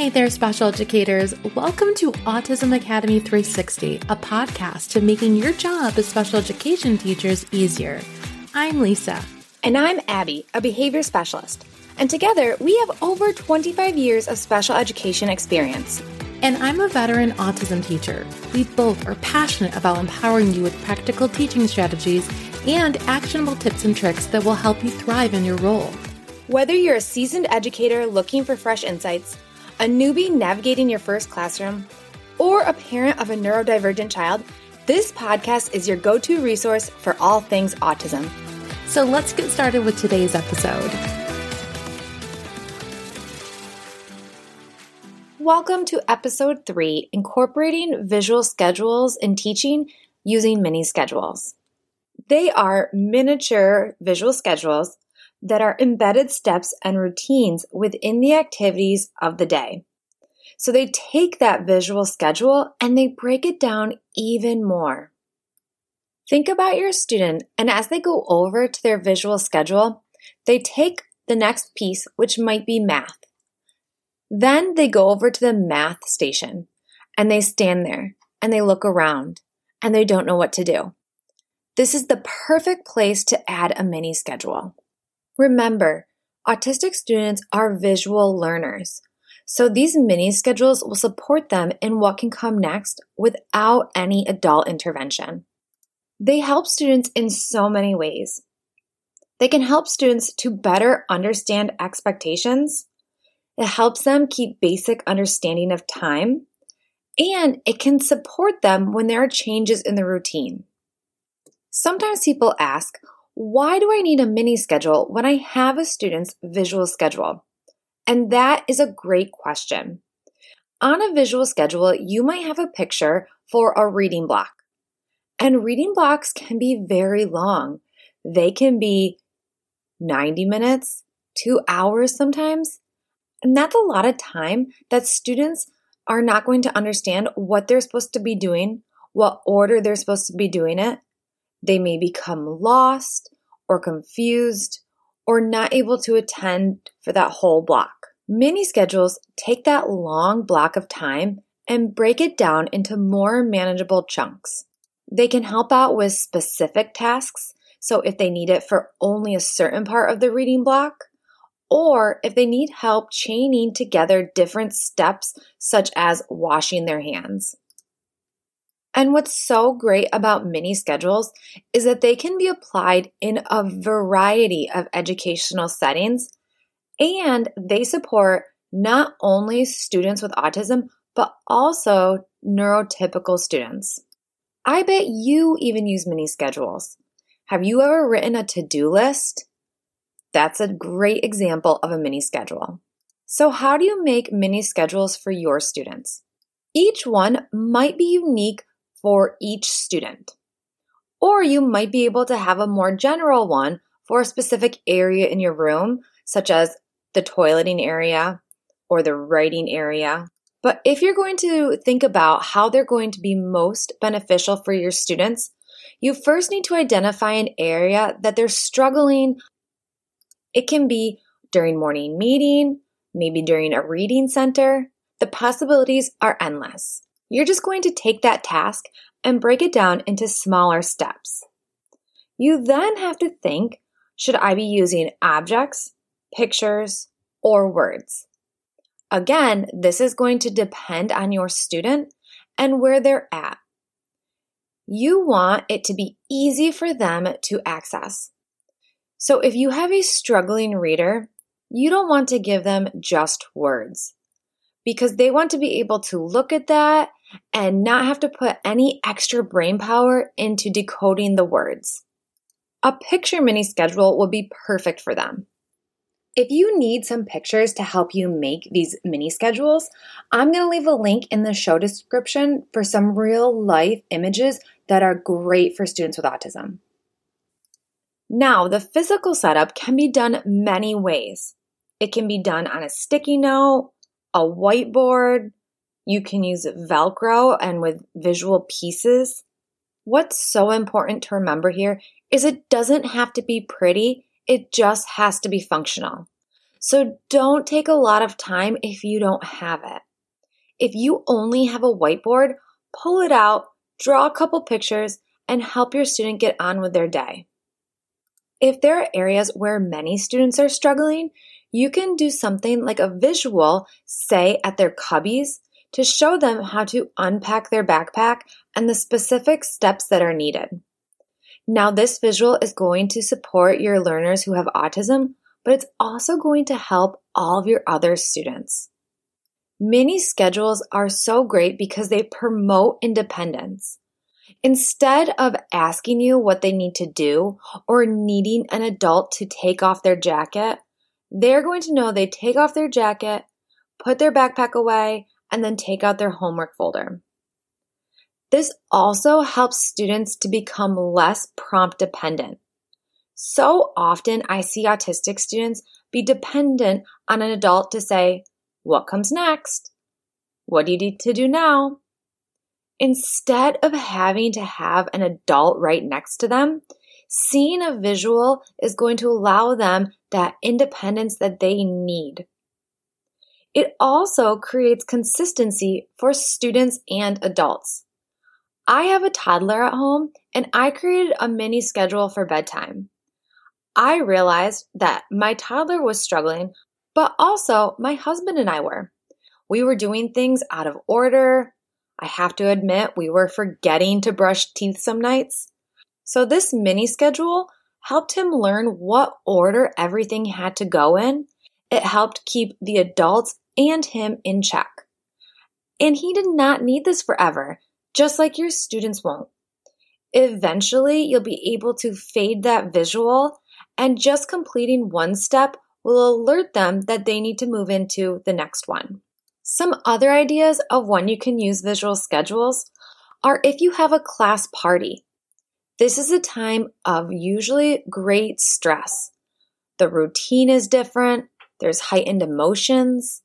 Hey there, special educators. Welcome to Autism Academy 360, a podcast to making your job as special education teachers easier. I'm Lisa. And I'm Abby, a behavior specialist. And together, we have over 25 years of special education experience. And I'm a veteran autism teacher. We both are passionate about empowering you with practical teaching strategies and actionable tips and tricks that will help you thrive in your role. Whether you're a seasoned educator looking for fresh insights, a newbie navigating your first classroom, or a parent of a neurodivergent child, this podcast is your go to resource for all things autism. So let's get started with today's episode. Welcome to episode three Incorporating Visual Schedules in Teaching Using Mini Schedules. They are miniature visual schedules that are embedded steps and routines within the activities of the day. So they take that visual schedule and they break it down even more. Think about your student, and as they go over to their visual schedule, they take the next piece, which might be math. Then they go over to the math station and they stand there and they look around and they don't know what to do. This is the perfect place to add a mini schedule. Remember, autistic students are visual learners. So these mini schedules will support them in what can come next without any adult intervention. They help students in so many ways. They can help students to better understand expectations. It helps them keep basic understanding of time. And it can support them when there are changes in the routine. Sometimes people ask, why do I need a mini schedule when I have a student's visual schedule? And that is a great question. On a visual schedule, you might have a picture for a reading block. And reading blocks can be very long. They can be 90 minutes, two hours sometimes. And that's a lot of time that students are not going to understand what they're supposed to be doing, what order they're supposed to be doing it, they may become lost or confused or not able to attend for that whole block. Mini schedules take that long block of time and break it down into more manageable chunks. They can help out with specific tasks, so if they need it for only a certain part of the reading block, or if they need help chaining together different steps, such as washing their hands. And what's so great about mini schedules is that they can be applied in a variety of educational settings and they support not only students with autism, but also neurotypical students. I bet you even use mini schedules. Have you ever written a to do list? That's a great example of a mini schedule. So, how do you make mini schedules for your students? Each one might be unique for each student. Or you might be able to have a more general one for a specific area in your room, such as the toileting area or the writing area. But if you're going to think about how they're going to be most beneficial for your students, you first need to identify an area that they're struggling. It can be during morning meeting, maybe during a reading center. The possibilities are endless. You're just going to take that task and break it down into smaller steps. You then have to think should I be using objects, pictures, or words? Again, this is going to depend on your student and where they're at. You want it to be easy for them to access. So if you have a struggling reader, you don't want to give them just words because they want to be able to look at that and not have to put any extra brain power into decoding the words. A picture mini schedule will be perfect for them. If you need some pictures to help you make these mini schedules, I'm going to leave a link in the show description for some real life images that are great for students with autism. Now, the physical setup can be done many ways. It can be done on a sticky note, a whiteboard, you can use Velcro and with visual pieces. What's so important to remember here is it doesn't have to be pretty, it just has to be functional. So don't take a lot of time if you don't have it. If you only have a whiteboard, pull it out, draw a couple pictures, and help your student get on with their day. If there are areas where many students are struggling, you can do something like a visual, say at their cubbies, to show them how to unpack their backpack and the specific steps that are needed. Now, this visual is going to support your learners who have autism, but it's also going to help all of your other students. Mini schedules are so great because they promote independence. Instead of asking you what they need to do or needing an adult to take off their jacket, they're going to know they take off their jacket, put their backpack away, and then take out their homework folder. This also helps students to become less prompt dependent. So often I see autistic students be dependent on an adult to say, what comes next? What do you need to do now? Instead of having to have an adult right next to them, seeing a visual is going to allow them that independence that they need. It also creates consistency for students and adults. I have a toddler at home and I created a mini schedule for bedtime. I realized that my toddler was struggling but also my husband and I were. We were doing things out of order. I have to admit, we were forgetting to brush teeth some nights. So, this mini schedule helped him learn what order everything had to go in. It helped keep the adults and him in check. And he did not need this forever, just like your students won't. Eventually, you'll be able to fade that visual, and just completing one step will alert them that they need to move into the next one. Some other ideas of when you can use visual schedules are if you have a class party. This is a time of usually great stress. The routine is different, there's heightened emotions.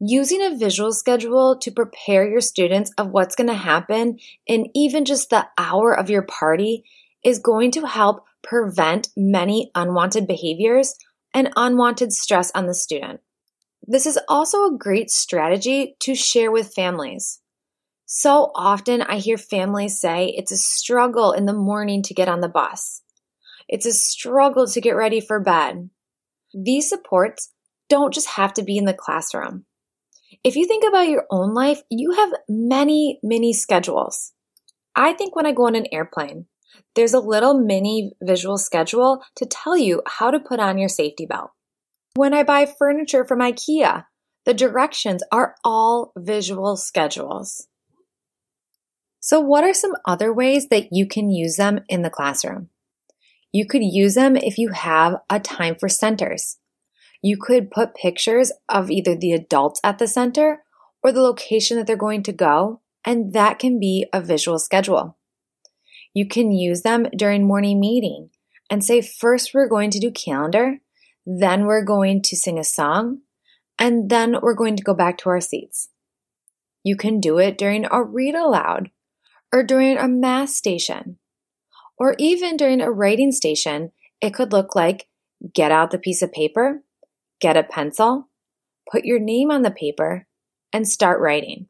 Using a visual schedule to prepare your students of what's going to happen in even just the hour of your party is going to help prevent many unwanted behaviors and unwanted stress on the student. This is also a great strategy to share with families. So often I hear families say it's a struggle in the morning to get on the bus. It's a struggle to get ready for bed. These supports don't just have to be in the classroom. If you think about your own life, you have many mini schedules. I think when I go on an airplane, there's a little mini visual schedule to tell you how to put on your safety belt. When I buy furniture from IKEA, the directions are all visual schedules. So, what are some other ways that you can use them in the classroom? You could use them if you have a time for centers. You could put pictures of either the adults at the center or the location that they're going to go, and that can be a visual schedule. You can use them during morning meeting and say, first we're going to do calendar, then we're going to sing a song, and then we're going to go back to our seats. You can do it during a read aloud or during a math station or even during a writing station. It could look like get out the piece of paper, get a pencil, put your name on the paper, and start writing.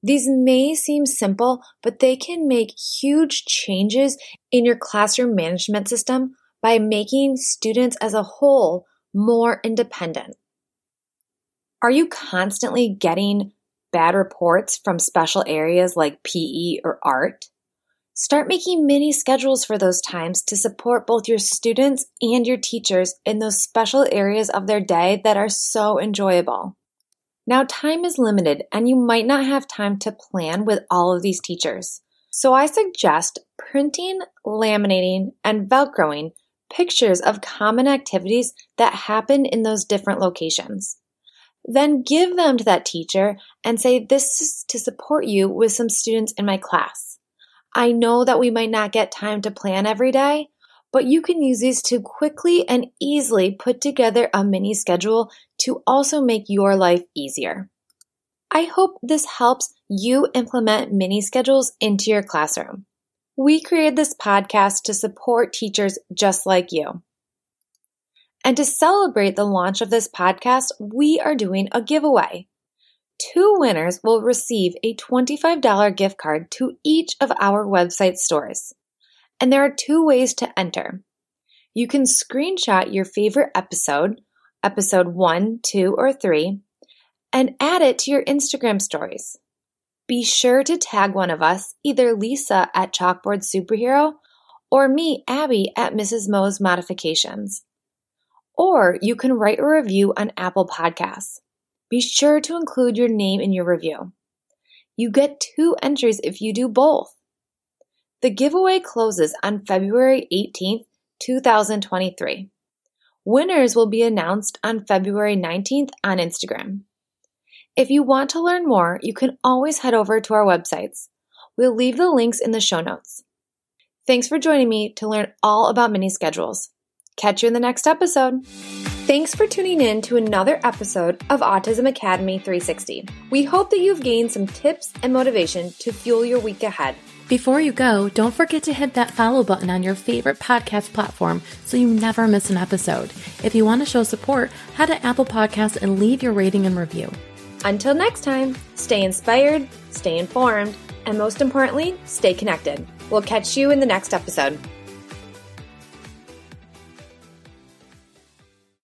These may seem simple, but they can make huge changes in your classroom management system by making students as a whole more independent. Are you constantly getting bad reports from special areas like PE or art? Start making mini schedules for those times to support both your students and your teachers in those special areas of their day that are so enjoyable. Now, time is limited and you might not have time to plan with all of these teachers. So I suggest printing, laminating, and Velcroing pictures of common activities that happen in those different locations. Then give them to that teacher and say, This is to support you with some students in my class. I know that we might not get time to plan every day, but you can use these to quickly and easily put together a mini schedule to also make your life easier. I hope this helps you implement mini schedules into your classroom. We created this podcast to support teachers just like you. And to celebrate the launch of this podcast, we are doing a giveaway. Two winners will receive a $25 gift card to each of our website stores. And there are two ways to enter. You can screenshot your favorite episode, episode one, two, or three, and add it to your Instagram stories. Be sure to tag one of us, either Lisa at Chalkboard Superhero or me, Abby, at Mrs. Moe's Modifications. Or you can write a review on Apple Podcasts. Be sure to include your name in your review. You get two entries if you do both. The giveaway closes on February 18th, 2023. Winners will be announced on February 19th on Instagram. If you want to learn more, you can always head over to our websites. We'll leave the links in the show notes. Thanks for joining me to learn all about mini schedules. Catch you in the next episode. Thanks for tuning in to another episode of Autism Academy 360. We hope that you've gained some tips and motivation to fuel your week ahead. Before you go, don't forget to hit that follow button on your favorite podcast platform so you never miss an episode. If you want to show support, head to Apple Podcasts and leave your rating and review. Until next time, stay inspired, stay informed, and most importantly, stay connected. We'll catch you in the next episode.